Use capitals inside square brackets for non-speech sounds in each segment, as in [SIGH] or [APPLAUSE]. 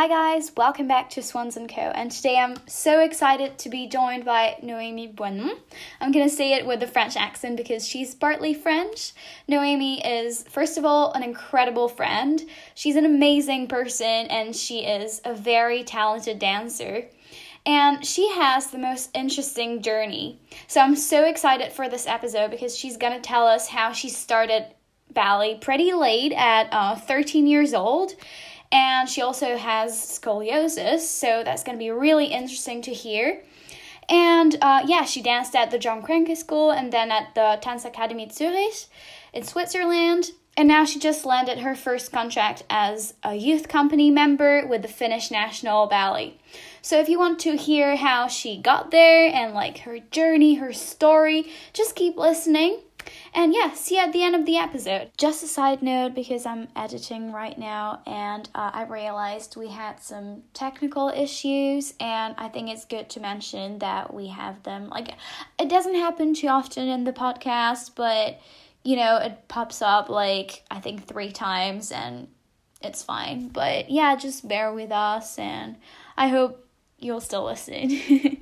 Hi guys, welcome back to Swans and Co. And today I'm so excited to be joined by Noémie Bueno. I'm gonna say it with a French accent because she's partly French. Noémie is, first of all, an incredible friend. She's an amazing person and she is a very talented dancer. And she has the most interesting journey. So I'm so excited for this episode because she's gonna tell us how she started ballet pretty late at uh, 13 years old and she also has scoliosis, so that's going to be really interesting to hear. And uh, yeah, she danced at the John Cranko School and then at the Tanzakademie Zurich in Switzerland. And now she just landed her first contract as a youth company member with the Finnish National Ballet. So if you want to hear how she got there and like her journey, her story, just keep listening. And yeah, see you at the end of the episode. Just a side note because I'm editing right now and uh, I realized we had some technical issues, and I think it's good to mention that we have them. Like, it doesn't happen too often in the podcast, but you know, it pops up like I think three times and it's fine. But yeah, just bear with us and I hope you'll still listen. [LAUGHS]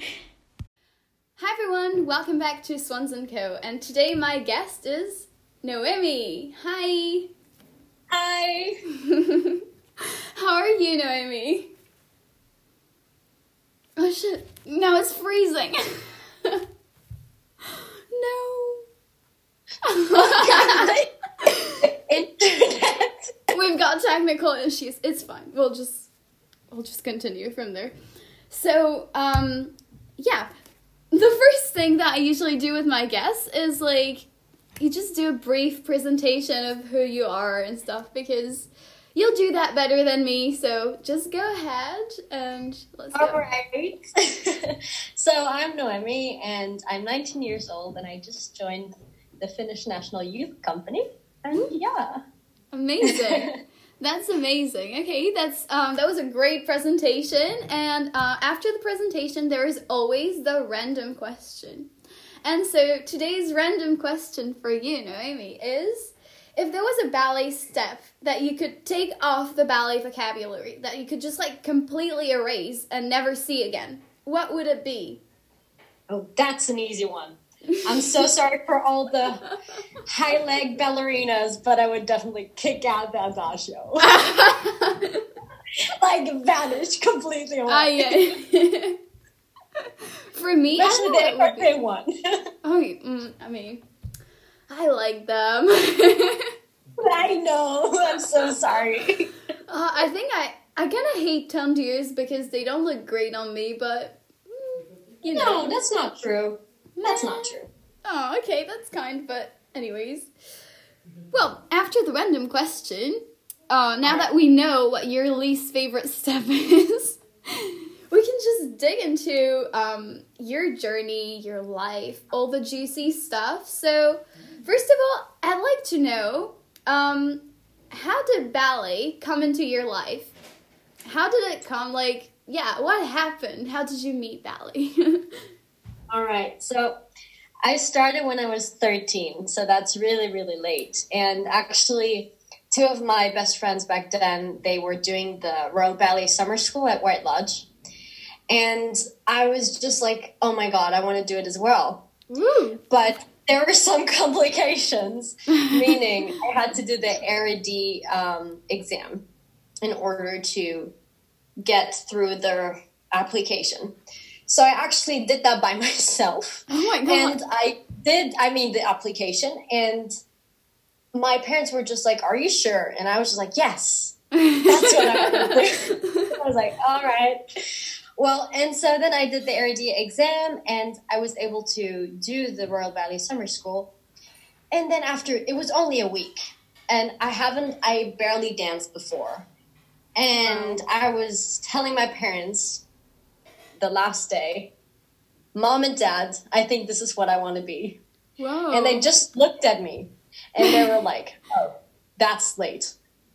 Hi everyone, welcome back to Swans and Co. And today my guest is Noemi. Hi. Hi. [LAUGHS] How are you, Noemi? Oh shit! Now it's freezing. [LAUGHS] no. Internet. [LAUGHS] We've got technical issues. It's fine. We'll just we'll just continue from there. So, um yeah, the first thing that I usually do with my guests is like you just do a brief presentation of who you are and stuff because you'll do that better than me. So just go ahead and let's go. All right. [LAUGHS] so I'm Noemi and I'm 19 years old and I just joined the Finnish National Youth Company. And yeah. Amazing. [LAUGHS] That's amazing. Okay, that's um, that was a great presentation. And uh, after the presentation, there is always the random question. And so today's random question for you, Noémie, is if there was a ballet step that you could take off the ballet vocabulary, that you could just like completely erase and never see again, what would it be? Oh, that's an easy one. I'm so sorry for all the high leg ballerinas, but I would definitely kick out the adagio. [LAUGHS] like vanish completely away. Ah, [LAUGHS] yeah. for me, Especially I know it would be- one. [LAUGHS] Oh, mm, I mean, I like them. I know. I'm so sorry. uh, I think I I kind of hate tendues because they don't look great on me, but mm, you know. No, that's not true. That's not true. Oh, okay, that's kind. But anyways, well, after the random question, uh, now that we know what your least favorite [LAUGHS] step is, we can just dig into um, your journey, your life, all the juicy stuff. So, first of all, I'd like to know um, how did ballet come into your life? How did it come? Like, yeah, what happened? How did you meet ballet? [LAUGHS] All right. So I started when I was 13. So that's really, really late. And actually, two of my best friends back then, they were doing the Royal Ballet Summer School at White Lodge. And I was just like, oh my God, I want to do it as well. Woo! But there were some [LAUGHS] complications, [LAUGHS] meaning I had to do the RAD um, exam in order to get through the application. So I actually did that by [LAUGHS] myself. Oh my god! And I did, I mean, the application, and my parents were just like, Are you sure? And I was just like, Yes. That's what I want to do. I was like, All right. Well, and so then I did the RAD exam, and I was able to do the Royal Ballet Summer School. And then after, it was only a week, and I haven't, I barely danced before. And I was telling my parents the last day, Mom and Dad, I think this is what I want to be. Whoa! And they just looked at me and they were like, [LAUGHS] oh, that's late.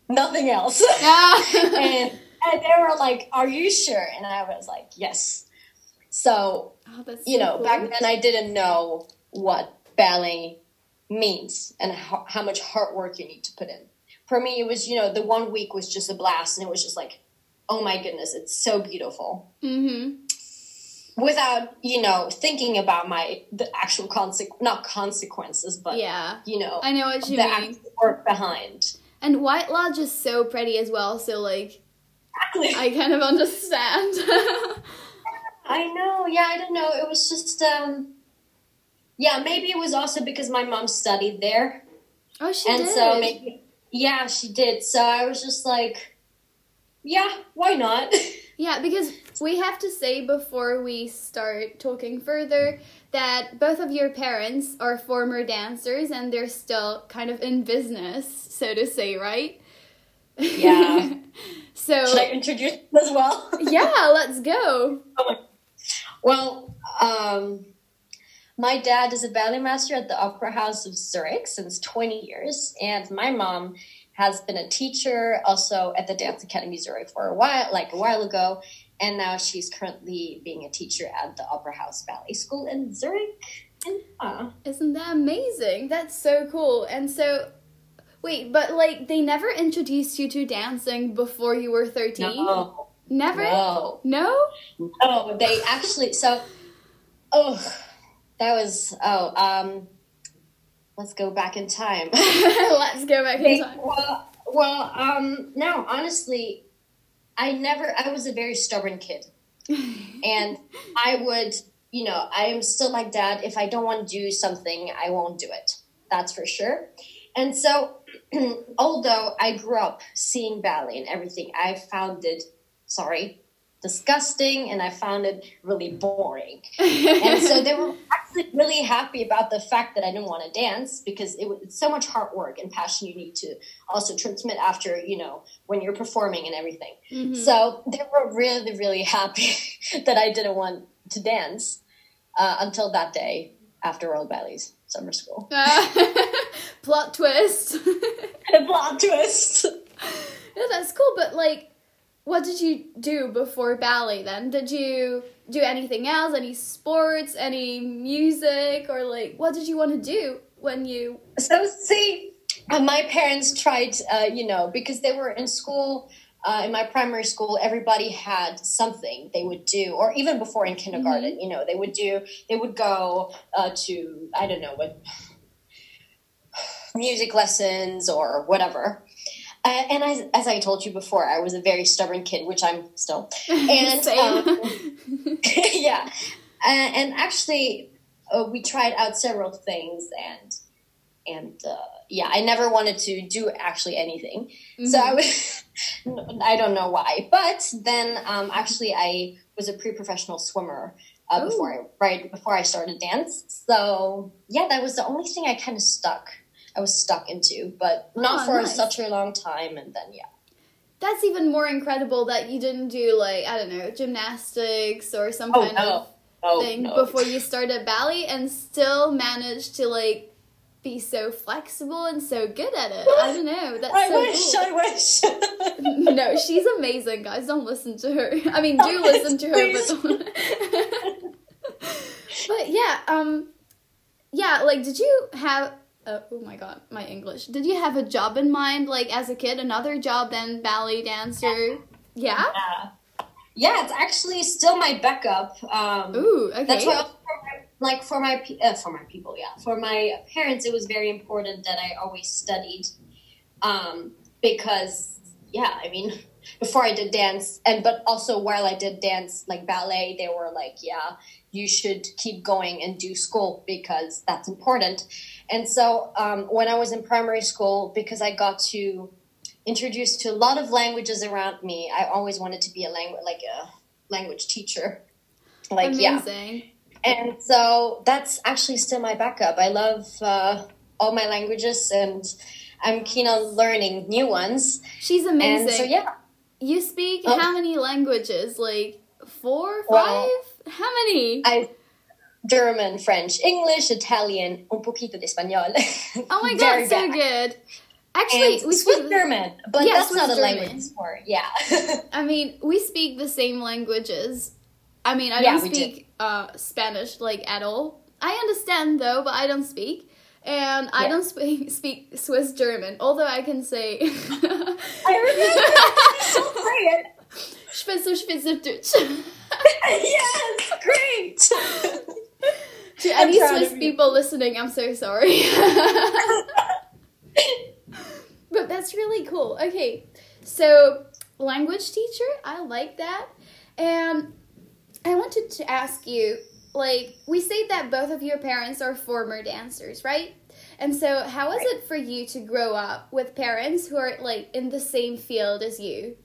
Nothing else. Yeah. [LAUGHS] and, and they were like, are you sure? And I was like, yes. So, oh, that's you know, cool. back then I didn't know what ballet means and how, how much hard work you need to put in. For me, it was, you know, the one week was just a blast and it was just like oh my goodness, it's so beautiful. Mm-hmm. Without, you know, thinking about my the actual consequ not consequences, but Yeah. you know, I know what you the mean. work behind. And White Lodge is so pretty as well, so like exactly. I kind of understand. [LAUGHS] I know. Yeah, I don't know. It was just um yeah, maybe it was also because my mom studied there. oh, she and did. so maybe yeah, she did. So I was just like yeah, why not? [LAUGHS] Yeah, because we have to say before we start talking further that both of your parents are former dancers and they're still kind of in business, so to say, right? Yeah. [LAUGHS] so Should I introduce as well? [LAUGHS] yeah, let's go. Well, um, my dad is a ballet master at the Opera House of Zurich since 20 years, and my mom has been a teacher also at the Dance Academy Zurich for a while, like a while ago, and now she's currently being a teacher at the Opera House Ballet School in Zurich. And uh, Isn't that amazing? That's so cool. And so wait, but like they never introduced you to dancing before you were 13? no, Never? no, No? no, they actually so. Oh, that was oh um. Let's go back in time. [LAUGHS] Let's go back in time. well, well, um, no, honestly, I never. I was a very stubborn kid, [LAUGHS] and I would, you know, I am still like dad. If I don't want to do something, I won't do it. That's for sure. And so, [CLEARS THROAT] although I grew up seeing ballet and everything, I found it, sorry, disgusting, and I found it really boring. [LAUGHS] And so they were actually really happy about the fact that I didn't want to dance because it was it's so much hard work and passion you need to also transmit after, you know, when you're performing and everything. Mhm. So they were really, really happy [LAUGHS] that I didn't want to dance uh, until that day after Royal Ballet's summer school. [LAUGHS] Plot twist. Plot twist. no, that's cool, but like, what did you do before ballet then? Did you do anything else? Any sports? Any music? Or like, what did you want to do when you. So see, uh, my parents tried, uh, you know, because they were in school. Uh, in my primary school, everybody had something they would do, or even before in kindergarten, you know, they would do. They would go uh, to I don't know what [SIGHS] music lessons or whatever. Uh, and as, as I told you before, I was a very stubborn kid, which I'm still. [LAUGHS] And um, [LAUGHS] [LAUGHS] yeah, uh, and actually, uh, we tried out several things, and and uh, yeah, I never wanted to do actually anything. So I was, I don't know why, but then um, actually, I was a pre-professional swimmer. Uh, before I right before I started dance, so yeah, that was the only thing I kind of stuck. I was stuck into, but not Oh, for nice. such a long time. And then yeah, That's even more incredible that you didn't do like I don't know gymnastics or some Oh, kind no. of oh thing no, before you started ballet and still managed to like be so flexible and so good at it. I don't know. That's [LAUGHS] I so wish, cool. I wish. [LAUGHS] [LAUGHS] no, she's amazing, guys. Don't listen to her. I mean, do listen to her, Please. but don't. but yeah, um, yeah. Like, did you have? Uh, oh my god, my English. Did you have a job in mind, like as a kid, another job than ballet dancer? Yeah. Yeah. Yeah, it's actually still my backup. Um, Ooh. Okay. That's why, like for my uh, for my people, yeah, for my parents, it was very important that I always studied, um, because yeah, I mean, before I did dance, and but also while I did dance, like ballet, they were like, yeah, you should keep going and do school because that's important. And so um, when I was in primary school, because I got to introduced to a lot of languages around me. I always wanted to be a language like a language teacher. Like yeah, Amazing. and so that's actually still my backup. I love uh, all my languages, and I'm keen on learning new ones. She's amazing. And so yeah, You speak Oh. how many languages? Like four, five? Well, how many? I German, French, English, Italian, un poquito de español. [LAUGHS] oh my god, so good. Actually, and we Swiss speak. German, but Yeah, that's Swiss not a German. language sport. Yeah. [LAUGHS] I mean, we speak the same languages. I mean, I Yeah, don't we do. speak uh, Spanish like at all. I understand though, but I don't speak. And I don't speak [LAUGHS] speak Swiss German, although I can say. [LAUGHS] I remember. so [LAUGHS] great. Schwitzer, Schweizerdeutsch. yes, great. to any Swiss people listening, I'm so sorry. but that's really cool. Okay, so language teacher, I like that. And I wanted to ask you like, we say that both of your parents are former dancers, right? And so, how is right. it for you to grow up with parents who are like in the same field as you?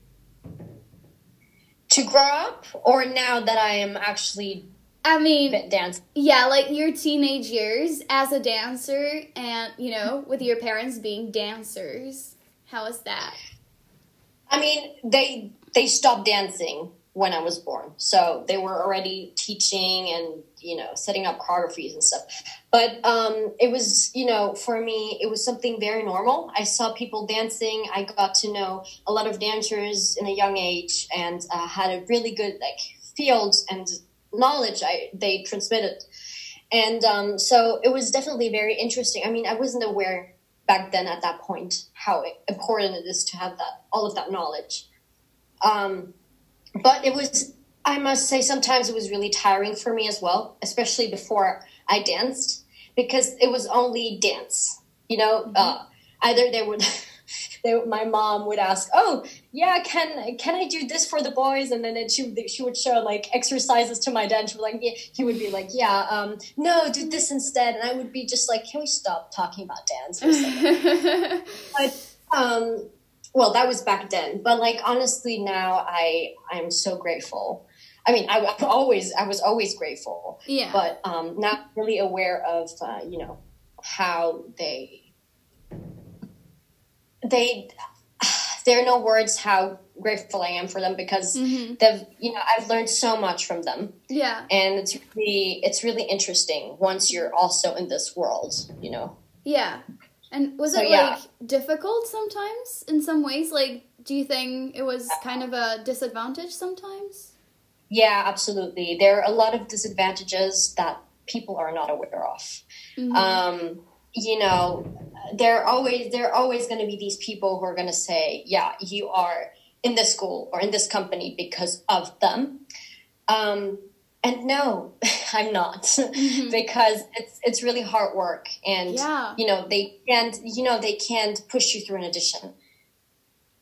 To grow up, or now that I am actually I mean, dance. Yeah, like your teenage years as a dancer, and you know, with your parents being dancers. How is that? I mean, they they stopped dancing when I was born, so they were already teaching and you know setting up choreographies and stuff. But um, it was you know for me it was something very normal. I saw people dancing. I got to know a lot of dancers in a young age, and uh, had a really good like field and knowledge I they transmitted. And um, so it was definitely very interesting. I mean, I wasn't aware back then at that point how important it is to have that all of that knowledge. Um, but it was, I must say, sometimes it was really tiring for me as well, especially before I danced, because it was only dance. You know, mm-hmm. uh, either they would [LAUGHS] they, my mom would ask, "Oh, yeah, can can I do this for the boys?" And then it, she she would show like exercises to my dad. She would like, yeah, he would be like, "Yeah, um, no, do this instead," and I would be just like, "Can we stop talking about dance?" For a second? [LAUGHS] but um, well, that was back then. But like honestly, now I I'm so grateful. I mean, I, I always I was always grateful. Yeah. But um, not really aware of uh, you know how they they there are no words how grateful I am for them because mm-hmm. they've you know I've learned so much from them. Yeah. And it's really it's really interesting once you're also in this world, you know. Yeah. And was so, it yeah. like difficult sometimes in some ways? Like do you think it was kind of a disadvantage sometimes? Yeah, absolutely. There are a lot of disadvantages that people are not aware of. Mm-hmm. Um, you know, there always there are always going to be these people who are going to say, "Yeah, you are in this school or in this company because of them." Um, and no, [LAUGHS] I'm not mm-hmm. because it's it's really hard work, and yeah. you know they can't you know they can't push you through an audition.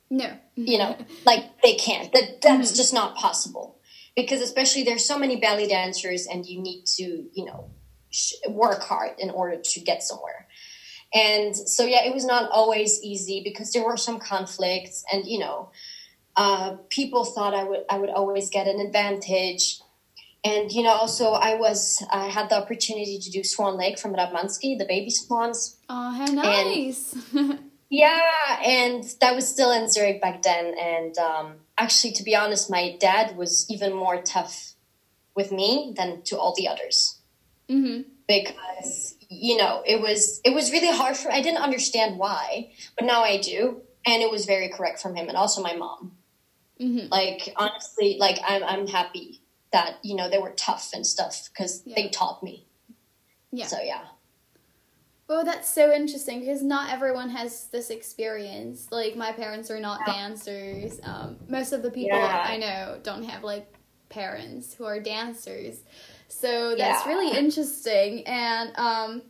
No, you know, [LAUGHS] like they can't. That that's mm-hmm. just not possible because especially there's so many ballet dancers, and you need to you know work hard in order to get somewhere. And so, yeah, it was not always easy because there were some conflicts, and you know, uh, people thought I would I would always get an advantage. And you know, also I was I had the opportunity to do Swan Lake from Ratmansky, the baby swans. Oh, how nice! And, [LAUGHS] yeah, and that was still in Zurich back then. And um, actually, to be honest, my dad was even more tough with me than to all the others mm-hmm. because you know it was it was really hard for i didn't understand why but now i do and it was very correct from him and also my mom mm-hmm. like honestly like i'm i'm happy that you know they were tough and stuff because yeah. they taught me yeah so yeah well, that's so interesting because not everyone has this experience. Like, my parents are not yeah. dancers. Um, most of the people yeah. I know don't have, like, parents who are dancers. So that's really interesting. And um,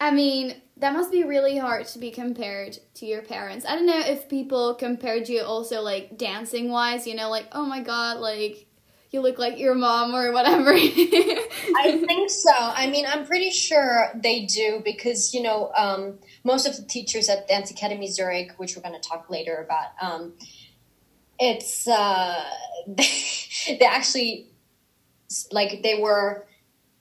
I mean, that must be really hard to be compared to your parents. I don't know if people compared you also like dancing wise, you know, like, oh my god, like you look like your mom or whatever. I [LAUGHS] think so. I mean, I'm pretty sure they do because, you know, um, most of the teachers at Dance Academy Zurich, which we're going to talk later about, um, it's, uh, they, [LAUGHS] they actually like they were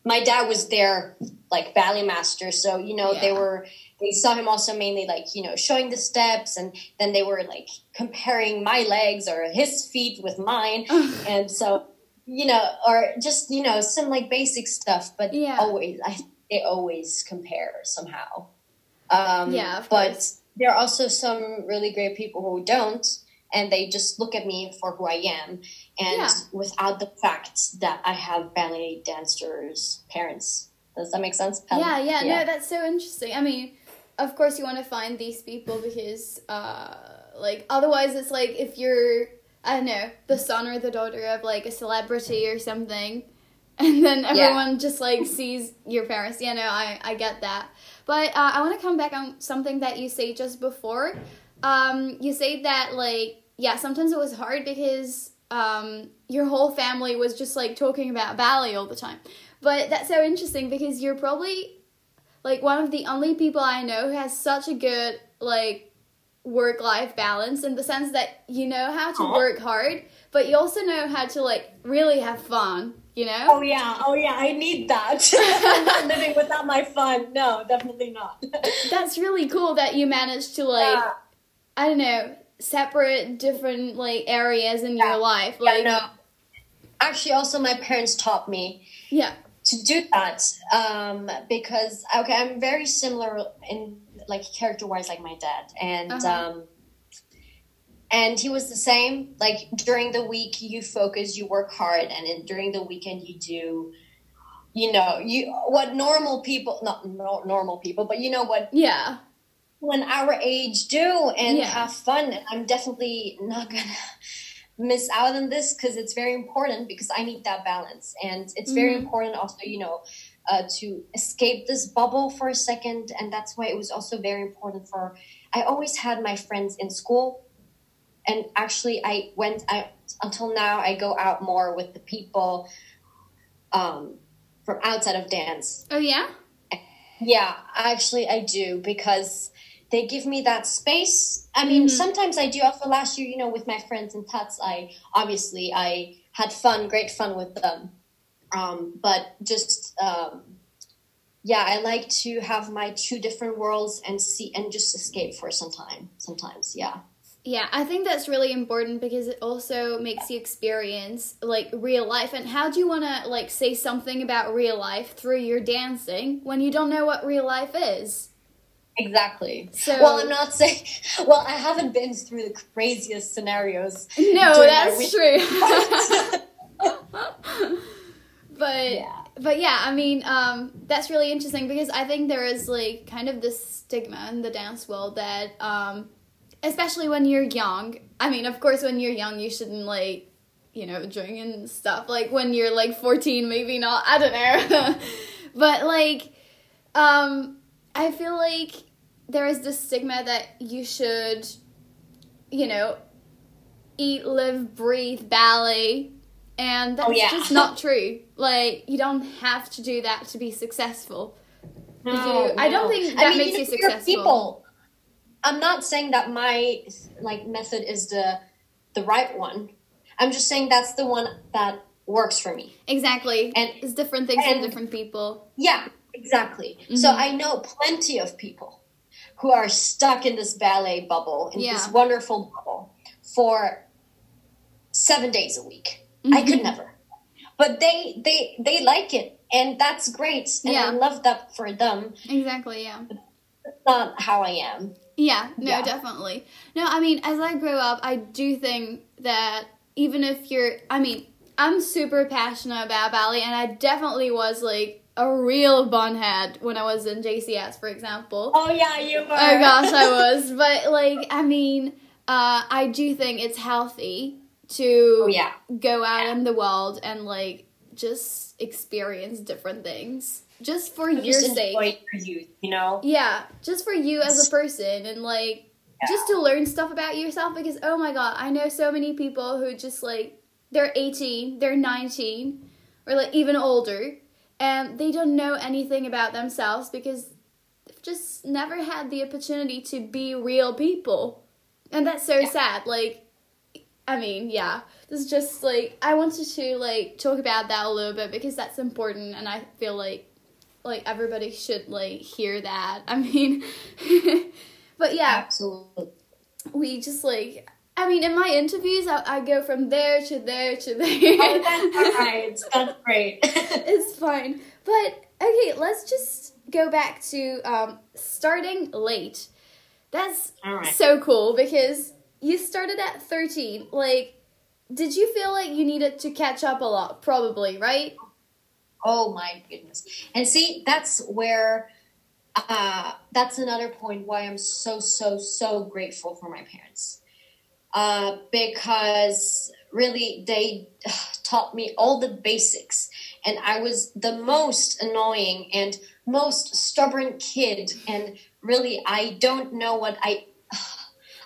my dad was their like ballet master so you know yeah. they were they saw him also mainly like you know showing the steps and then they were like comparing my legs or his feet with mine and so you know or just you know some like basic stuff but yeah. always i they always compare somehow um yeah but course. there are also some really great people who don't and they just look at me for who I am, and yeah. without the fact that I have ballet dancers' parents. Does that make sense? Um, yeah, yeah, yeah, no, that's so interesting. I mean, of course, you want to find these people because, uh, like, otherwise, it's like if you're I don't know, the son or the daughter of like a celebrity or something. [LAUGHS] And then everyone yeah. just like sees your parents. Yeah, no, I, I get that. But uh, I want to come back on something that you say just before. Um, you say that like yeah, sometimes it was hard because um, your whole family was just like talking about ballet all the time. But that's so interesting because you're probably like one of the only people I know who has such a good like work life balance in the sense that you know how to work hard, but you also know how to like really have fun. You know? Oh yeah, oh yeah, I need that. [LAUGHS] I'm not living without my fun. No, definitely not. [LAUGHS] That's really cool that you managed to like yeah. I don't know, separate different like areas in yeah. your life. Like yeah, no. Actually also my parents taught me. Yeah. To do that. Um because okay, I'm very similar in like character wise like my dad. And uh-huh. um and he was the same like during the week you focus you work hard and then during the weekend you do you know you what normal people not no, normal people but you know what yeah when our age do and yeah. have fun i'm definitely not gonna [LAUGHS] miss out on this because it's very important because i need that balance and it's very mm-hmm. important also you know uh, to escape this bubble for a second and that's why it was also very important for i always had my friends in school and actually i went i until now i go out more with the people um, from outside of dance. Oh yeah? Yeah actually i do because they give me that space. I mean mm-hmm. sometimes i do After last year you know with my friends in tuts i obviously i had fun great fun with them um, but just um, yeah i like to have my two different worlds and see and just escape for some time sometimes yeah yeah, I think that's really important because it also makes you experience like real life. And how do you want to like say something about real life through your dancing when you don't know what real life is? Exactly. So, well, I'm not saying. Well, I haven't been through the craziest scenarios. No, that's true. [LAUGHS] [LAUGHS] [LAUGHS] but yeah. but yeah, I mean, um, that's really interesting because I think there is like kind of this stigma in the dance world that um, especially when you're young. I mean, of course, when you're young, you shouldn't like, you know, drink and stuff. Like when you're like 14, maybe not. I don't know. [LAUGHS] but like, um, I feel like there is this stigma that you should, you know, eat, live, breathe ballet. And that's oh, yeah. just not true. Like, you don't have to do that to be successful. No, you. I don't think that I mean, makes you, know, you successful. People I'm not saying that my like method is the the right one. I'm just saying that's the one that works for me. Exactly. And it's different things and, for different people. Yeah, exactly. Mm-hmm. So I know plenty of people who are stuck in this ballet bubble, in yeah. this wonderful bubble for seven days a week. Mm-hmm. I could never. But they they they like it and that's great. And yeah. I love that for them. Exactly, yeah. That's not how I am. Yeah, no, yeah. definitely. No, I mean, as I grow up, I do think that even if you're, I mean, I'm super passionate about ballet, and I definitely was like a real bunhead when I was in JCS, for example. Oh yeah, you were. Oh gosh, I [LAUGHS] was. But like, I mean, uh, I do think it's healthy to oh, yeah. go out yeah. in the world and like just experience different things just for your just sake. For you, you know? Yeah, just for you as a person and like yeah. just to learn stuff about yourself because oh my god, I know so many people who just like they're 18, they're 19 or like even older and they don't know anything about themselves because they've just never had the opportunity to be real people. And that's so yeah. sad. Like I mean, yeah. This is just like I wanted to like talk about that a little bit because that's important and I feel like like everybody should like hear that. [LAUGHS] I mean, but yeah, absolutely. We just like I mean, in my interviews, I, I go from there to there to there. Oh, that's all right. That's great. [LAUGHS] it's fine. But okay, let's just go back to um, starting late. That's so cool because you started at 13. Like, did you feel like you needed to catch up a lot? Probably, right? Oh my goodness. And see, that's where uh, that's another point why I'm so, so, so grateful for my parents. uh, because really they taught me all the basics and i was the most annoying and most stubborn kid and really i don't know what i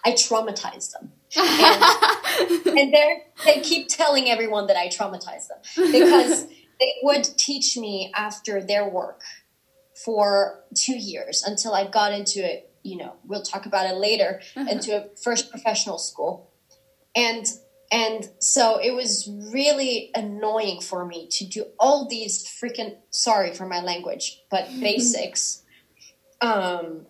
i traumatized them. [LAUGHS] And, and they they keep telling everyone that i traumatized them. Because [LAUGHS] they would teach me after their work for two years until i got into it you know we'll talk about it later into a first professional school. And and so it was really annoying for me to do all these freaking sorry for my language, but [LAUGHS] basics. Um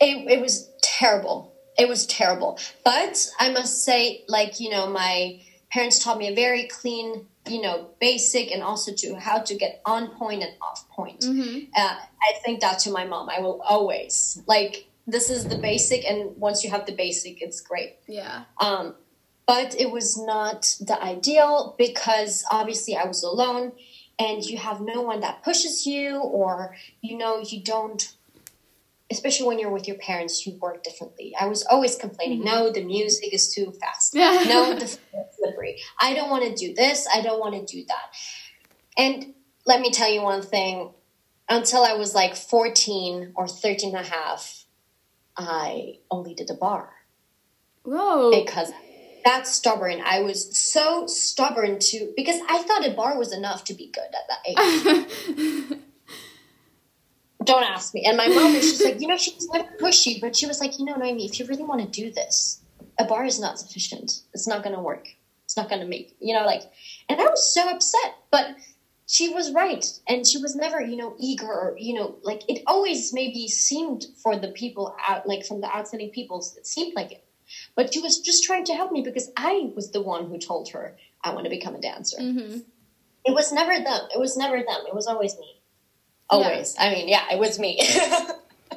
it it was terrible. It was terrible. But I must say, like, you know, my parents taught me a very clean, you know, basic and also to how to get on point and off point. Mm-hmm. Uh, I think that to my mom. I will always like this is the basic and once you have the basic it's great. Yeah. Um but it was not the ideal because obviously I was alone and you have no one that pushes you or you know you don't especially when you're with your parents you work differently. I was always complaining mm-hmm. no the music is too fast. No the [LAUGHS] slippery. I don't want to do this i don't want to do that. And let me tell you one thing until i was like 14 or 13 and a half i only did the bar. Whoa. because that's stubborn. I was so stubborn to because I thought a bar was enough to be good at that age. [LAUGHS] Don't ask me. And my mom was just like, [LAUGHS] you know, she's was never pushy, but she was like, you know, Noemi, if you really want to do this, a bar is not sufficient. It's not going to work. It's not going to make, you know, like, and I was so upset, but she was right. And she was never, you know, eager or, you know, like it always maybe seemed for the people out, like from the outstanding people, it seemed like it. But she was just trying to help me because I was the one who told her I want to become a dancer. Mm-hmm. It was never them. It was never them. It was always me. Always. I mean, yeah, it was me. [LAUGHS]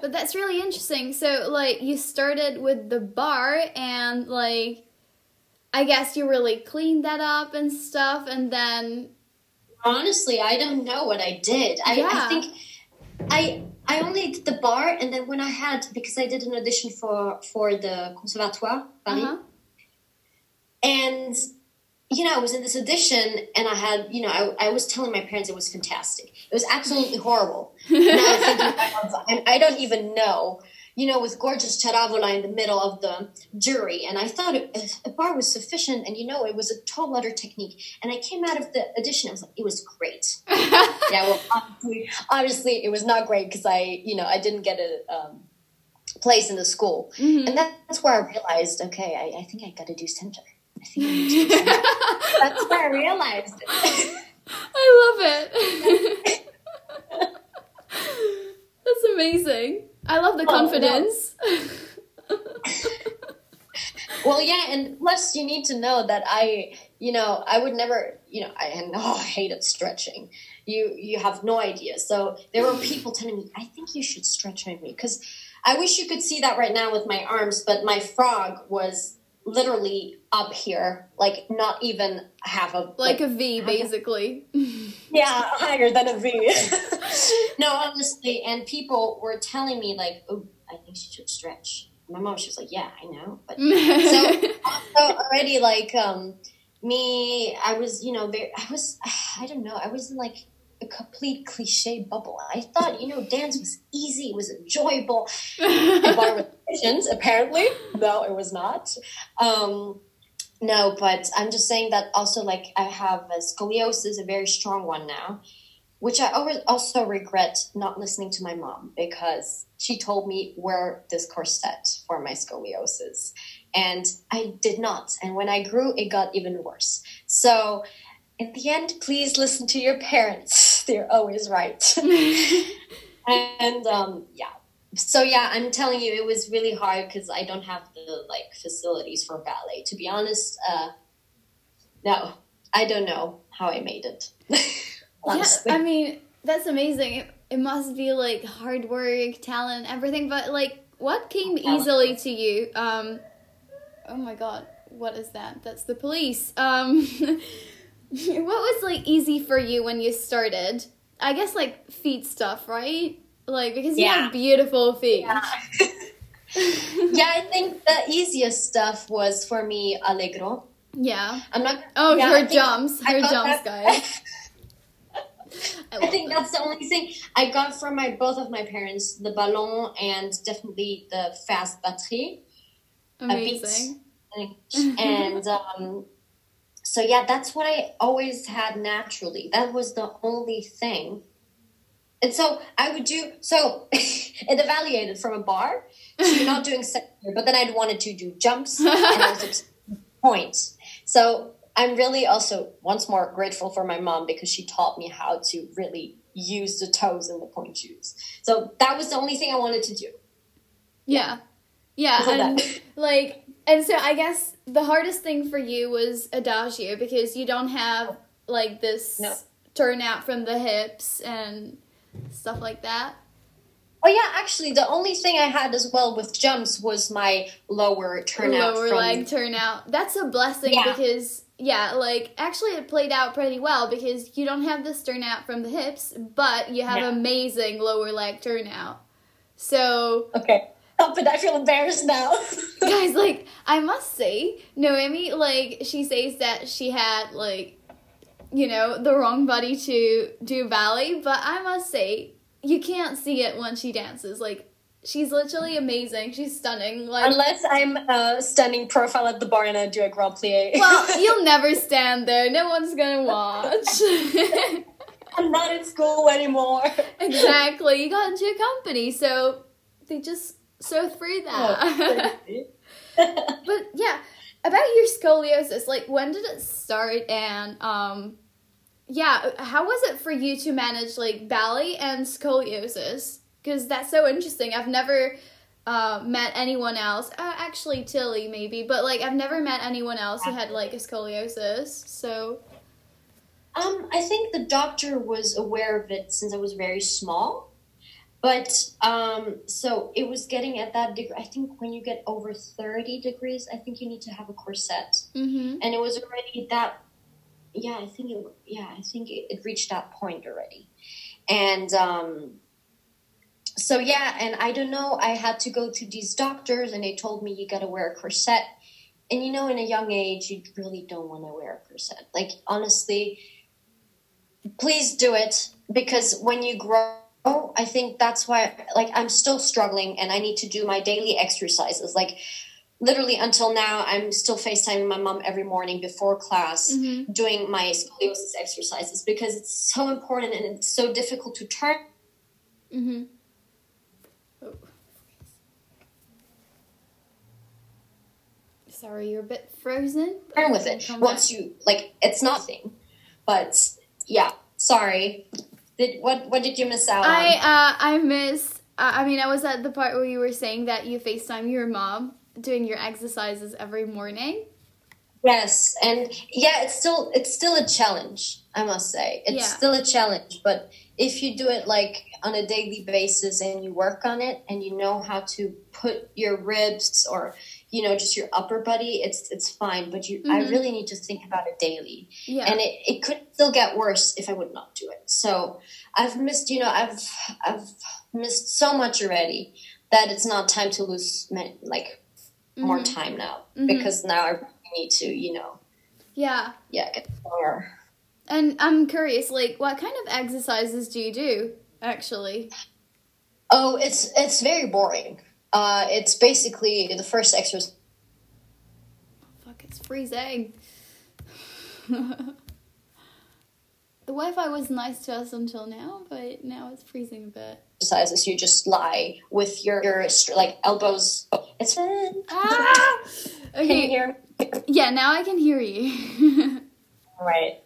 But that's really interesting. So, like, you started with the bar, and like, I guess you really cleaned that up and stuff, and then Honestly, I don't know what I did. I, Yeah. I think I I only did the bar, and then when I had because I did an audition for for the Conservatoire Paris, uh-huh. and you know I was in this audition, and I had you know I, I was telling my parents it was fantastic. It was absolutely horrible. [LAUGHS] now I'm thinking and I don't even know. You know, with gorgeous Charavola in the middle of the jury, and I thought it, a bar was sufficient, and you know, it was a total letter technique. And I came out of the audition, I was like, it was great. [LAUGHS] yeah, well, obviously, obviously it was not great because I, you know, I didn't get a um, place in the school, Mhm. and that's where I realized, okay, I, I think I got to do center. I think I need to do center. that's where I realized. it. I love it. [LAUGHS] That's amazing. I love the confidence. well, yeah, and plus you need to know that I, you know, I would never, you know, I and oh, I hated stretching. You you have no idea. So there were people telling me, I think you should stretch on me because I wish you could see that right now with my arms, but my frog was literally up here, like not even half of like a V, basically. [LAUGHS] yeah, higher than a V. [LAUGHS] no, honestly, and people were telling me like, "Oh, I think she should stretch." My mom, she was like, "Yeah, I know," but [LAUGHS] so also already like um me, I was you know very, I was [SIGHS] I don't know, I was in like a complete cliche bubble. I thought you know dance was easy, it was enjoyable. Bar with Christians, apparently, no, it was not. Um, no, but I'm just saying that also, like, I have a scoliosis, a very strong one now, which I always also regret not listening to my mom because she told me wear this corset for my scoliosis. And I did not. And when I grew, it got even worse. So, in the end, please listen to your parents. They're always right. [LAUGHS] and um, yeah, so yeah i'm telling you it was really hard because i don't have the like facilities for ballet to be honest uh no i don't know how i made it [LAUGHS] Yeah, I mean, that's amazing. It, it must be like hard work, talent, everything. But like, what came Talent. easily to you? Um, oh my god, what is that? That's the police. Um, [LAUGHS] [LAUGHS] what was like easy for you when you started? I guess like feet stuff, right? Like because you Yeah. have beautiful feet. [LAUGHS] yeah, I think the easiest stuff was for me Allegro. Yeah. I'm not. Oh, yeah, her jumps. Her jumps, that- guys. [LAUGHS] I, I think them. that's the only thing I got from my both of my parents: the ballon and definitely the fast batterie. amazing. and um, so yeah, that's what I always had naturally. That was the only thing. And so I would do so. [LAUGHS] it evaluated from a bar. So you're [LAUGHS] not doing secondary, but then I'd wanted to do jumps [LAUGHS] and I was points. So I'm really also once more grateful for my mom because she taught me how to really use the toes in the pointe shoes. So that was the only thing I wanted to do. Yeah. Yeah. And that. like and so I guess the hardest thing for you was adagio because you don't have like this No. turnout from the hips and stuff like that. Oh yeah, actually, the only thing I had as well with jumps was my lower turnout. lower from, leg turnout. That's a blessing Yeah. because yeah, like actually it played out pretty well because you don't have this turnout from the hips, but you have Yeah. amazing lower leg turnout. So Okay. But I feel embarrassed now. [LAUGHS] guys, like I must say, Noemi, like she says that she had like you know the wrong body to do ballet, but I must say you can't see it when she dances. Like she's literally amazing. She's stunning. Like Unless I'm uh, standing profile at the bar and I do a grand plie. Well, [LAUGHS] you'll never stand there. No one's gonna watch. [LAUGHS] I'm not in school anymore. exactly. You got into a company, so they just sew through that. [LAUGHS] [LAUGHS] but yeah, about your scoliosis, like when did it start and um yeah, how was it for you to manage like ballet and scoliosis? Because that's so interesting. I've never uh, met anyone else. Uh, actually, Tilly maybe, but like I've never met anyone else who had like a scoliosis. So Um, I think the doctor was aware of it since I was very small. But um, so it was getting at that degree. I think when you get over 30 degrees, I think you need to have a corset. hmm And it was already that, yeah, I think it, yeah, I think it, it reached that point already. And um, so, yeah, and I don't know, I had to go to these doctors and they told me you gotta wear a corset. And you know, in a young age, you really don't want to wear a corset. Like, honestly, please do it because when you grow, I think that's why, like, I'm still struggling and I need to do my daily exercises. Like, literally until now, I'm still FaceTiming my mom every morning before class hmm doing my scoliosis exercises because it's so important and it's so difficult to turn. Mm-hmm. Oh. Sorry, you're a bit frozen. turn with it once you like it's nothing but yeah sorry did what what did you miss out I on uh I miss. Uh, I mean, I was at the part where you were saying that you Facetime your mom doing your exercises every morning. yes and yeah it's still it's still a challenge i must say it's Yeah. still a challenge but if you do it like on a daily basis and you work on it and you know how to put your ribs or you know just your upper body it's it's fine but you i Mhm. really need to think about it daily Yeah. and it, it could still get worse if I would not do it. So I've missed, you know, I've I've missed so much already that it's not time to lose ma- like more Mhm. time now Mhm. because now I really need to, you know, yeah. yeah, get stronger. And I'm curious, like, what kind of exercises do you do actually? Oh, it's it's very boring. Uh, it's basically the first exercise. Fuck, it's freezing. [LAUGHS] the Wi-Fi was nice to us until now, but now it's freezing a bit. Exercises you just lie with your your like elbows. It's Ah! Can you Okay. hear? Yeah, now I can hear you. [LAUGHS] Right.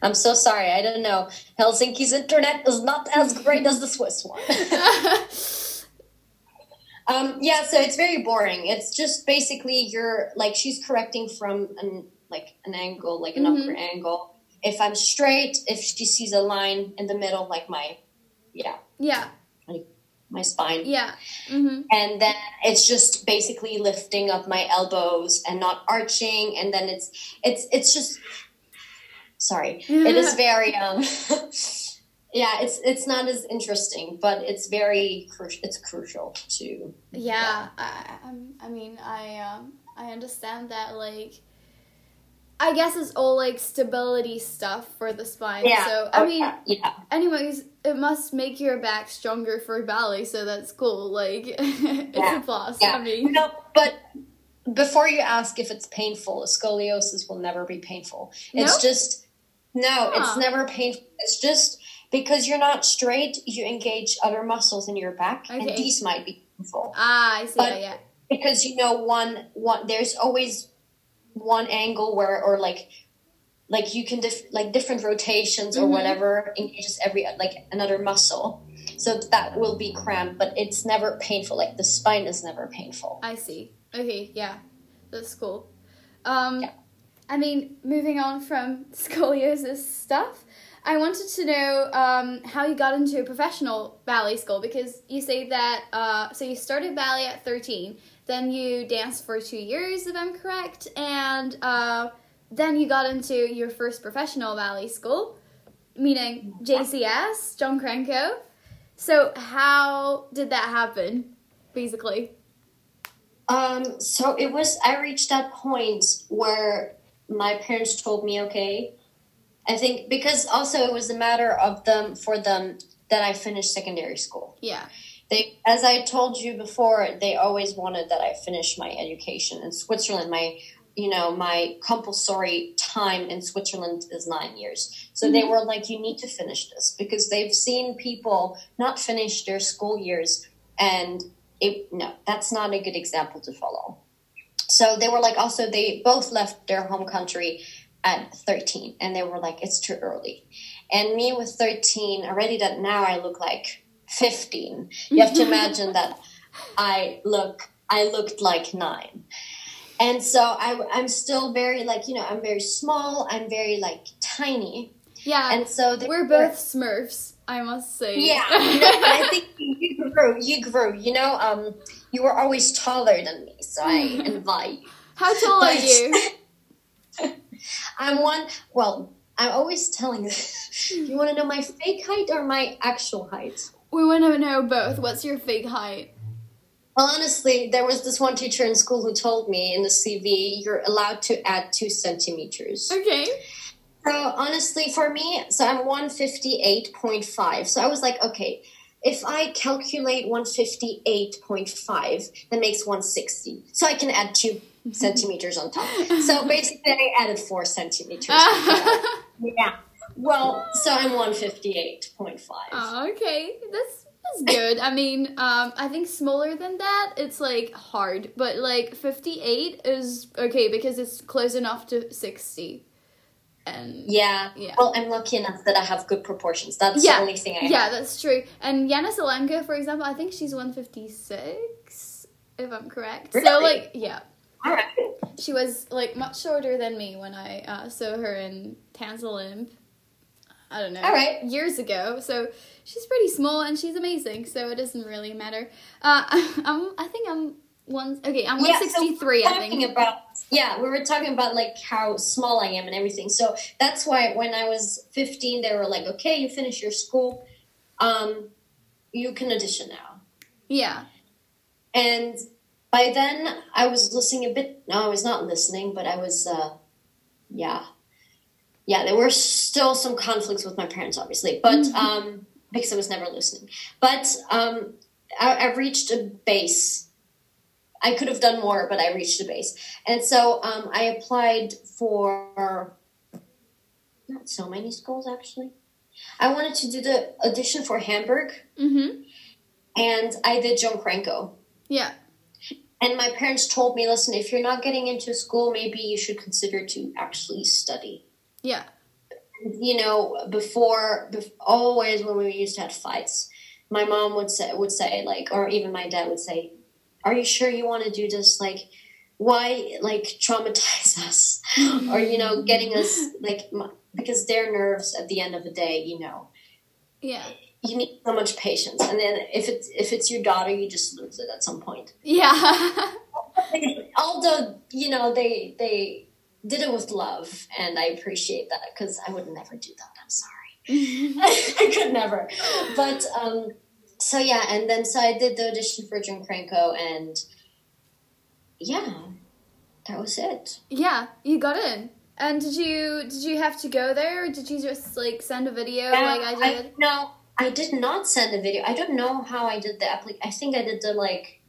I'm so sorry. I don't know. Helsinki's internet is not as great as the Swiss one. [LAUGHS] um, yeah, so it's very boring. It's just basically you're like she's correcting from an like an angle, like an Mhm. upper angle. If I'm straight, if she sees a line in the middle, like my yeah, yeah, my spine. yeah. hmm And then it's just basically lifting up my elbows and not arching and then it's it's it's just sorry. [LAUGHS] It is very um [LAUGHS] yeah, it's it's not as interesting, but it's very crucial. It's crucial to. Yeah, I, I'm- I mean, I um, I understand that. Like, I guess it's all like stability stuff for the spine. Yeah. So I oh, mean, yeah, yeah. anyways, it must make your back stronger for ballet. So that's cool. Like, [LAUGHS] it's Yeah, a plus. yeah. I mean, No, but before you ask if it's painful, scoliosis will never be painful. It's No? just no, Huh. it's never painful. It's just because you're not straight, you engage other muscles in your back, and these might be painful. ah, I see. But- yeah, because you know one one there's always one angle where or like like you can dif- like different rotations or Mhm. whatever engages every like another muscle so that will be cramped but it's never painful like the spine is never painful I see. Okay, yeah, that's cool. Um, Yeah. I mean, moving on from [LAUGHS] scoliosis stuff, I wanted to know um, how you got into a professional ballet school because you say that uh, so you started ballet at thirteen, then you danced for two years, if I'm correct, and uh, then you got into your first professional ballet school, meaning JCS, John Cranko. So how did that happen, basically? um so it was i reached that point where my parents told me okay i think because also it was a matter of them for them that i finished secondary school. Yeah. they as i told you before they always wanted that i finish my education in switzerland. My you know my compulsory time in switzerland is nine years. So they mm-hmm. were like you need to finish this because they've seen people not finish their school years and it no that's not a good example to follow. So they were like also they both left their home country at 13 and they were like it's too early and me with 13 already that now i look like 15 you have to [LAUGHS] imagine that i look i looked like nine and so I, i'm still very like you know i'm very small i'm very like tiny Yeah, and so we're were- both Smurfs, I must say. yeah, but I think [LAUGHS] you grew. You grew. You know, um, you were always taller than me, so I [LAUGHS] invite you. How tall are you? [LAUGHS] I'm one. Well, I'm always telling. you [LAUGHS] you want to know my fake height or my actual height? We want to know both. What's your fake height? Well, honestly, there was this one teacher in school who told me in the CV you're allowed to add two centimeters. Okay. So honestly, for me, so I'm 158.5. So I was like, okay, if I calculate 158.5, that makes 160. So I can add two centimeters on top. So [LAUGHS] basically, I added four centimeters. [LAUGHS] yeah. Well, so I'm 158.5. oh, okay. That's that's good. I mean, um, I think smaller than that, it's like hard, but like 58 is okay because it's close enough to 60. And Yeah. Yeah. Well, I'm lucky enough that I have good proportions. That's Yeah. the only thing I yeah, have. that's true. And Iana Salenko, for example, I think she's 156, if I'm correct. So, like, yeah. Right. She was like much shorter than me when I uh, saw her in Tanzolymp. I don't know. All right. Years ago. So she's pretty small and she's amazing. So it doesn't really matter. Uh, [LAUGHS] I'm. I think I'm one. Okay, I'm Yeah, so. I think. about yeah we were talking about like how small i am and everything so that's why when i was 15 they were like okay you finish your school um you can audition now Yeah. and by then i was listening a bit no i was not listening but i was uh yeah yeah there were still some conflicts with my parents obviously but um because i was never listening but um I, I reached a base I could have done more, but I reached a base. And so um, I applied for not so many schools actually. I wanted to do the audition for Hamburg, Mm-hmm. and I did John Cranko. Yeah. And my parents told me, listen, if you're not getting into school, maybe you should consider to actually study. Yeah. You know, before, bef- always when we used to have fights, my mom would say, would say like, or even my dad would say, "Are you sure you want to do this? Like, why like traumatize [LAUGHS] us, or you know, getting us like because their nerves at the end of the day, you know, Yeah. You need so much patience, and then if it's if it's your daughter, you just lose it at some point. Yeah. [LAUGHS] although you know they they did it with love and i appreciate that because i would never do that i'm sorry [LAUGHS] I could never. But um, so yeah, and then so I did the audition for John Cranko, and yeah, that was it. Yeah, you got in. And did you did you have to go there, or did you just like send a video Yeah, like I did? no, I did not send a video. I don't know how I did the applic. I think I did the like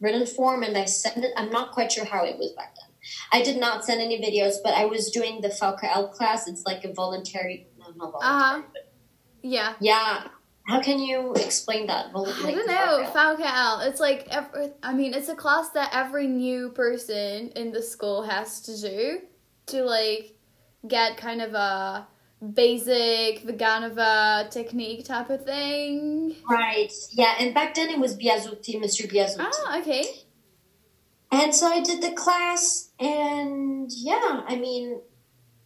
written form and I sent it. I'm not quite sure how it was back then. I did not send any videos, but I was doing the VKL class. It's like a voluntary, no, not voluntary, Uh-huh. yeah. yeah. How can you explain that? Vol- I like don't know, Falca FalCal. It's like every, I mean, it's a class that every new person in the school has to do to like get kind of a basic Vaganova technique type of thing. Right. Yeah, and back then it was Biazuti, Mr. Biazuti. Ah, okay. And so I did the class, and yeah, I mean,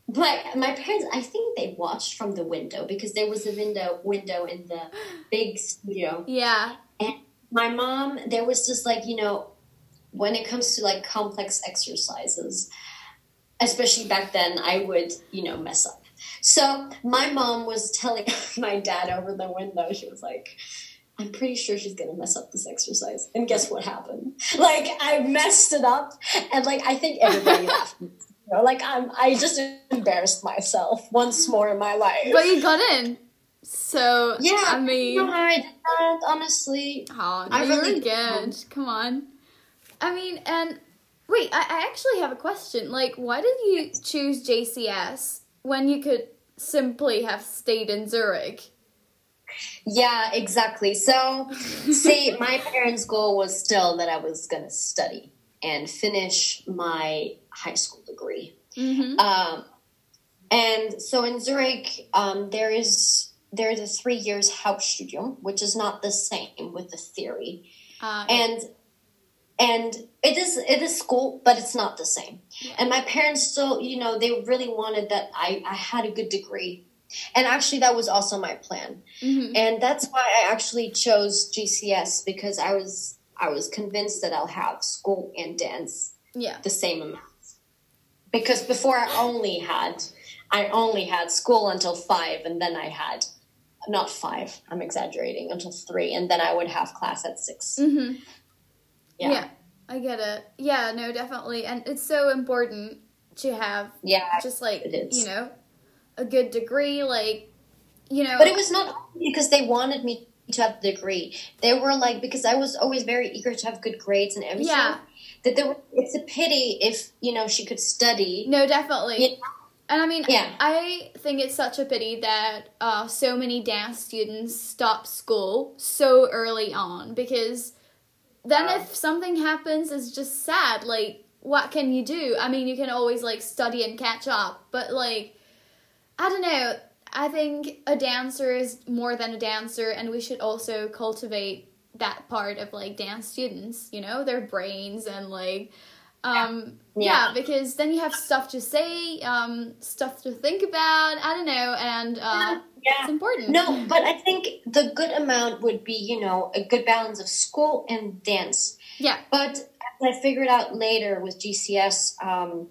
my my parents, I think they watched from the window because there was a window window in the [GASPS] big studio. Yeah. And my mom, there was just like you know, when it comes to like complex exercises, especially back then, I would you know mess up. So my mom was telling [LAUGHS] my dad over the window, she was like. I'm pretty sure she's gonna mess up this exercise. And guess what happened? [LAUGHS] Like I messed it up, and like I think everybody [LAUGHS] laughed. You know, like I'm, I just embarrassed myself once more in my life. But you got in. So, yeah, I mean, no, I did not, honestly. Oh, I no, you really good. Come on. I mean, and wait, I, I actually have a question. Like, why did you choose JCS when you could simply have stayed in Zurich? Yeah, exactly. So, [LAUGHS] see, my parents' goal was still that I was gonna study and finish my high school degree. Mm-hmm. Um, and so in Zurich, um, there is there is a three years Hauptstudium, which is not the same with the theory, Uh, and and it is it is school, but it's not the same. Yeah. And my parents still, you know, they really wanted that I I had a good degree, and actually that was also my plan, mhm. and that's why I actually chose GCS because I was I was convinced that I'll have school and dance Yeah. the same amount. Because before I only had I only had school until five and then I had not five, I'm exaggerating, until three, and then I would have class at 6 Mm-hmm. Yeah. yeah, I get it. Yeah, no, definitely, and it's so important to have Yeah. just like you know a good degree, like you know. But it was not because they wanted me to have the degree. They were like because I was always very eager to have good grades and everything. Yeah. That there were, it's a pity if, you know, she could study. No, definitely. Yeah. And I mean, Yeah. I think it's such a pity that uh, so many dance students stop school so early on because then Yeah. if um, something happens, it's just sad. Like, what can you do? I mean, you can always like study and catch up, but like, I don't know. I think a dancer is more than a dancer, and we should also cultivate that part of like dance students, you know, their brains and like, um, yeah. Yeah. because then you have stuff to say, um, stuff to think about. I don't know, and uh, Yeah. it's important. No, but I think the good amount would be, you know, a good balance of school and dance. Yeah. But as I figured out later with GCS, um,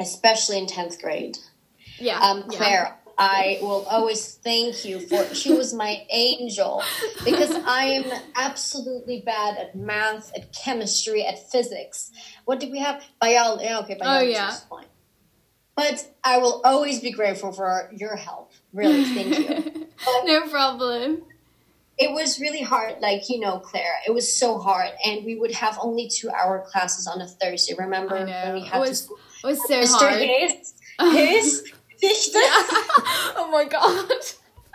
especially in 10th grade, yeah, um, yeah. I will always thank you for she was my angel because I am absolutely bad at math, at chemistry, at physics. What did we have? Biology. Okay, oh, biology Oh, yeah. is fine. But I will always be grateful for your help. Really, thank you. [LAUGHS] no problem. it was really hard, like you know, Claire. It was so hard, and we would have only two-hour classes on a Thursday. Remember when we It had was to? It was so Mr. hard. Hayes, [LAUGHS] [LAUGHS] Oh my god.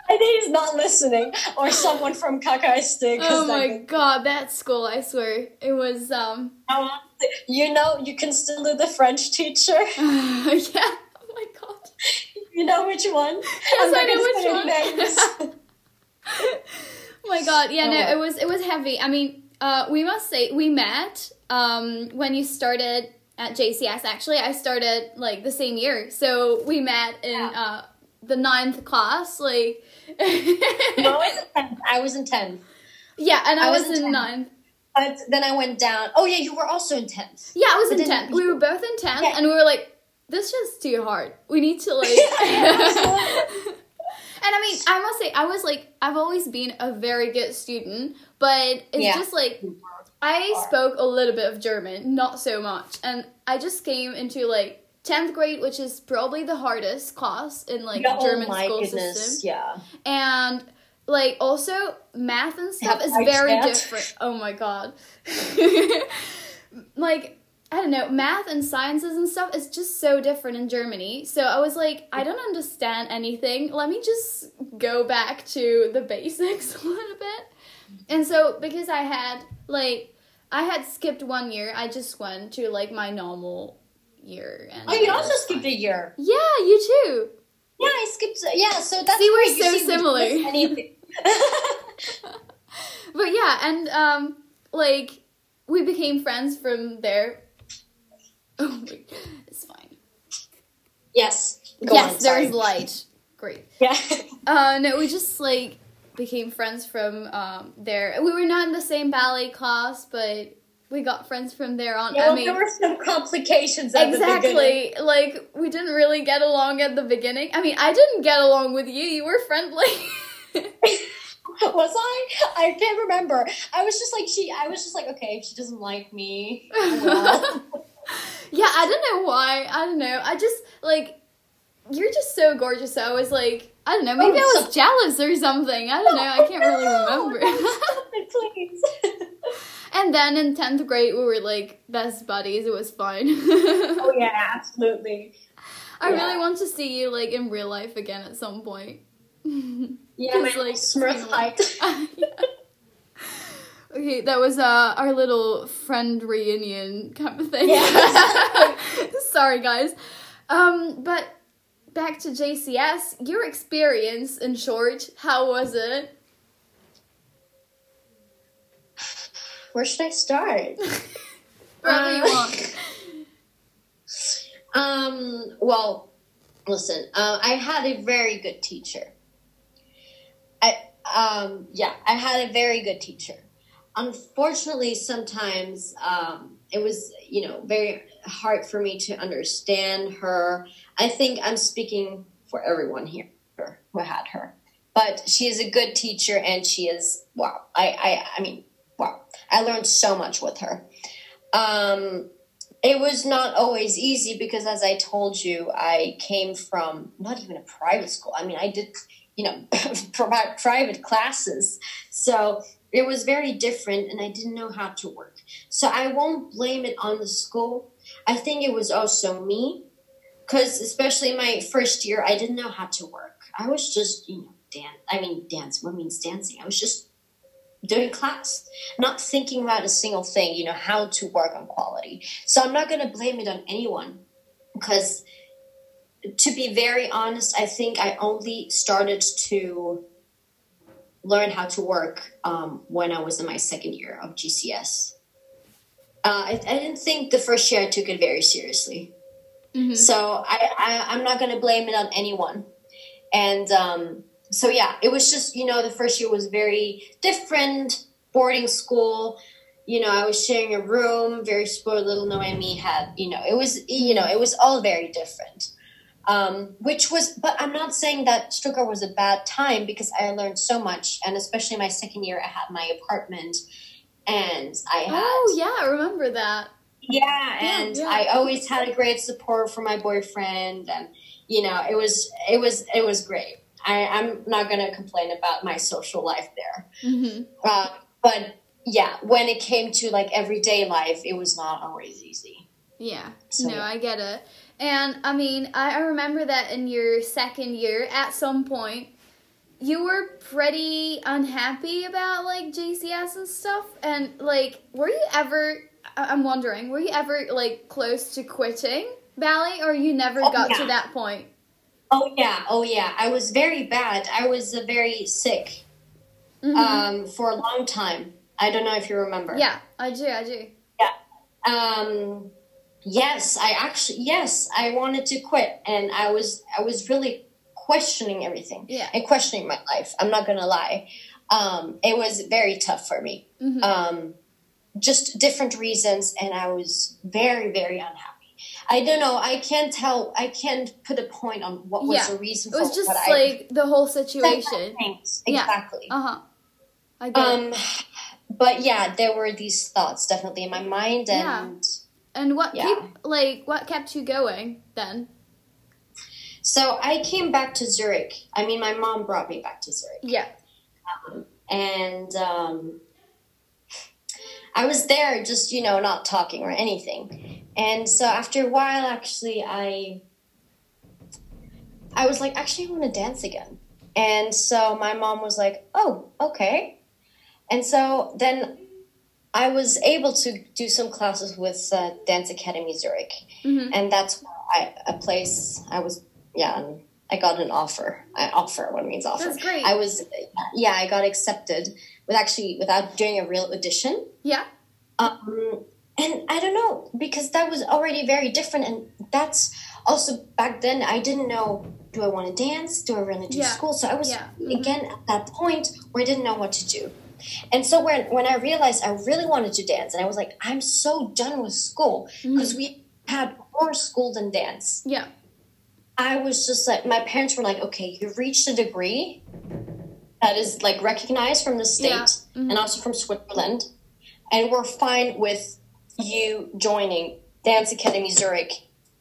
I think he's not listening, or someone from Kakaiste. Oh my god, that school, I swear. It was um You know, you can still do the French teacher. [LAUGHS] yeah. Oh my god. You know which one? Yes, [LAUGHS] I know which one. Oh my god, yeah, no, Oh. it was it was heavy. I mean, uh, we must say we met um, when you started at JCS. Actually, I started like the same year, so we met in Yeah. uh, the ninth class. Like, [LAUGHS] no, I was in tenth. I was in tenth, yeah, and I, I was, was in in 10th. ninth. but then I went down. Oh yeah, you were also in tenth. Yeah, I was But in tenth. We were both in tenth, Yeah. and we were like, "This is just too hard. We need to like." [LAUGHS] [LAUGHS] And I mean, I must say, I was like, I've always been a very good student, but it's Yeah. just like I spoke a little bit of German, not so much, and I just came into like tenth grade, which is probably the hardest class in like Yeah, oh German oh school goodness, system, yeah. and like also math and stuff is I very chat? different. Oh my god, [LAUGHS] like. I don't know, math and sciences and stuff is just so different in Germany. So I was like, I don't understand anything. Let me just go back to the [LAUGHS] basics a little bit. And so because I had like I had skipped one year, I just went to like my normal year and Oh, you also skipped fine. a year. Yeah, you too. Yeah, I skipped. Yeah, so that's See, we're so we similar. anything. [LAUGHS] [LAUGHS] But yeah, and um like we became friends from there. [LAUGHS] Oh wait, it's fine. yes. Go yes, on, there's light. Great. Yeah. Uh, no, we just like became friends from um, there. We were not in the same ballet class, but we got friends from there on. Yeah, I well, mean, there were some complications at the beginning. exactly. Like we didn't really get along at the beginning. I mean, I didn't get along with you. You were friendly. [LAUGHS] Was I? I can't remember. I was just like she. I was just like, okay, she doesn't like me, [LAUGHS] well. yeah, I don't know why. I don't know. I just like you're just so gorgeous. So I was like, I don't know. Maybe I Oh, was jealous or something. I don't know. I can't really [LAUGHS] remember. no, stop it, please. and then in tenth grade, we were like best buddies. It was fun. [LAUGHS] oh yeah, absolutely. I Yeah. really want to see you like in real life again at some point. [LAUGHS] Yeah, my like, Smurf height. Yeah. Okay, that was uh, our little friend reunion kind of thing. Yeah. Sorry, guys. Um, but back to JCS, your experience in short, how was it? Where should I start? [LAUGHS] Uh, want. Um, well, listen, uh, I had a very good teacher. I, um, yeah, I had a very good teacher. Unfortunately, sometimes um, it was, you know, very hard for me to understand her. I think I'm speaking for everyone here who had her, but she is a good teacher, and she is wow. I, I, I mean, wow. I learned so much with her. Um, it was not always easy because as i told you i came from not even a private school i mean i did you know [LAUGHS] private classes so it was very different and i didn't know how to work so i won't blame it on the school i think it was also me because especially my first year i didn't know how to work i was just you know dance i mean dance what means dancing i was just doing class, not thinking about a single thing, you know, how to work on quality. So I'm not going to blame it on anyone because to be very honest, I think I only started to learn how to work um, when I was in my second year of GCS. Uh, I, I didn't think the first year I took it very seriously. Mhm. So I, I, I'm not going to blame it on anyone. And um, so, yeah, it was just, you know, the first year was very different, boarding school. You know, I was sharing a room, very spoiled little Noemi had, you know, it was, you know, it was all very different. Um, which was, but I'm not saying that Stuttgart was a bad time because I learned so much. And especially my second year, I had my apartment and I had. Oh, yeah, I remember that. Yeah, and yeah. I always had a great support from my boyfriend, and you know, it was it was it was great. I, I'm not gonna complain about my social life there, hmm uh, but yeah, when it came to like everyday life, it was not always easy. Yeah, So- no, I get it. And I mean, I, I remember that in your second year, at some point, you were pretty unhappy about like JCS and stuff. And like, were you ever? I- I'm wondering, were you ever like close to quitting ballet, or you never Oh, got yeah. to that point? Oh yeah, oh yeah, I was very bad. I was uh, very sick Mhm. um, for a long time. I don't know if you remember. yeah, I do, I do. Yeah. Um yes i actually yes i wanted to quit and i was i was really questioning everything Yeah. and questioning my life i'm not gonna lie um it was very tough for me Mhm. um just different reasons and i was very very unhappy I don't know. I can't tell. I can't put a point on what was Yeah. the reason. It was just like the whole situation. Things. Yeah. Exactly. Uh huh. I get it. Um, but yeah, there were these thoughts definitely in my mind, Yeah. and And what yeah. keep like what kept you going then? so I came back to Zurich. I mean, my mom brought me back to Zurich, Yeah. and um, I was there, just you know, not talking or anything. And so after a while, actually, I I was like, actually, I want to dance again. And so my mom was like, oh, okay. And so then I was able to do some classes with uh, Dance Academy Zurich. Mhm. And that's where I, a place I was, yeah, I got an offer. I offer, what means offer? That's great. I was, yeah, I got accepted with actually, without doing a real audition. Yeah. Um, and I don't know because that was already very different, and that's also back then I didn't know do I want to dance, do I want to do Yeah. school. So I was Yeah. Mhm. again at that point where I didn't know what to do. And so when when I realized I really wanted to dance, and I was like, I'm so done with school because we had more school than dance. Yeah. I was just like, my parents were like, okay, you've reached a degree that is like recognized from the state Yeah. Mhm. and also from Switzerland, and we're fine with you joining Dance Academy Zurich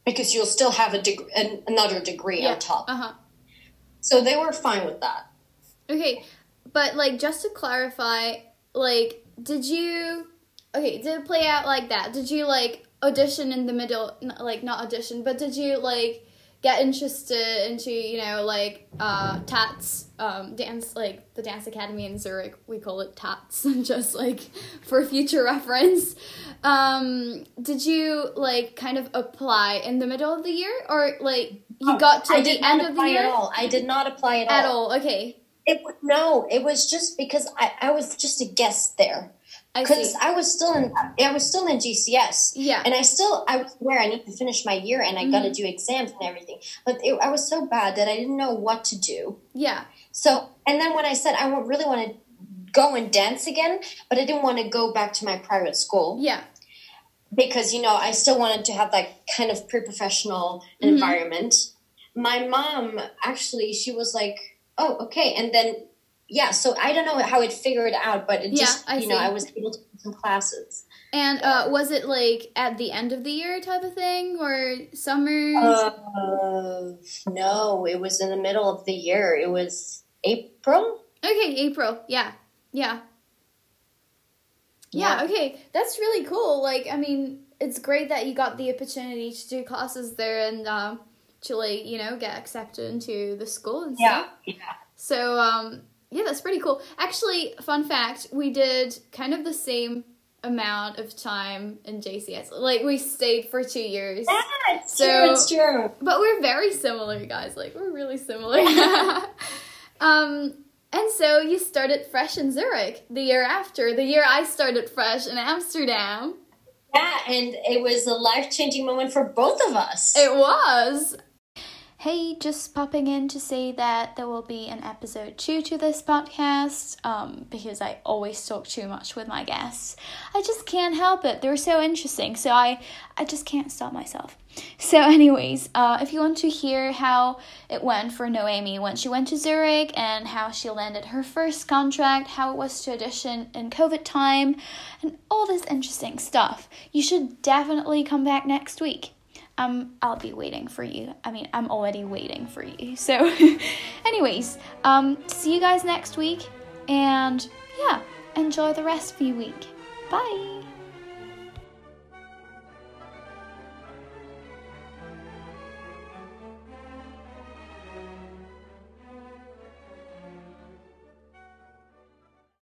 because you'll still have a deg- an, another degree Yeah. on top. Uh huh. So they were fine with that. Okay, but like just to clarify, like did you okay, did it play out like that? Did you like audition in the middle like not audition, but did you like get interested into, you know, like uh tats um dance like the dance academy in Zurich, we call it tats [LAUGHS] just like for future reference. Um did you like kind of apply in the middle of the year or like you got to I the did end not of the apply year at all. I did not apply at, At all. all. Okay. It no, it was just because I, I was just a guest there. I because see. I was still in I was still in GCS. Yeah. And I still I was where I need to finish my year and I got to mm-hmm. do exams and everything. But it, I was so bad that I didn't know what to do. Yeah. So and then when I said I really want to go and dance again, but I didn't want to go back to my private school Yeah. because you know I still wanted to have that kind of pre-professional mm-hmm. environment. My mom actually she was like, "Oh, okay." And then yeah, so I don't know how it figured out, but it Yeah, just I you know see. I was able to do some classes. And uh, was it like at the end of the year type of thing or summer? Uh, no, it was in the middle of the year. It was April. okay, April. Yeah. Yeah. Yeah, Yeah. okay. That's really cool. Like, I mean, it's great that you got the opportunity to do classes there and um, to, like, you know, get accepted into the school and stuff. yeah. So, um, yeah, that's pretty cool. Actually, fun fact, we did kind of the same amount of time in JCS. Like, we stayed for two years. Yeah, it's So- true. It's true. But we're very similar, guys. Like, we're really similar. [LAUGHS] um, and so you started fresh in Zurich the year after, the year I started fresh in Amsterdam. Yeah, and it was a life changing moment for both of us. It was. Hey, just popping in to say that there will be an episode two to this podcast um, because I always talk too much with my guests. I just can't help it. They're so interesting, so I, I just can't stop myself. [LAUGHS] So, anyways, uh, if you want to hear how it went for Noemi when she went to Zurich and how she landed her first contract, how it was to audition in COVID time, and all this interesting stuff, you should definitely come back next week um, I'll be waiting for you. I mean, I'm already waiting for you. [LAUGHS] So, anyways, um, see you guys next week, and yeah, enjoy the rest of your week. Bye.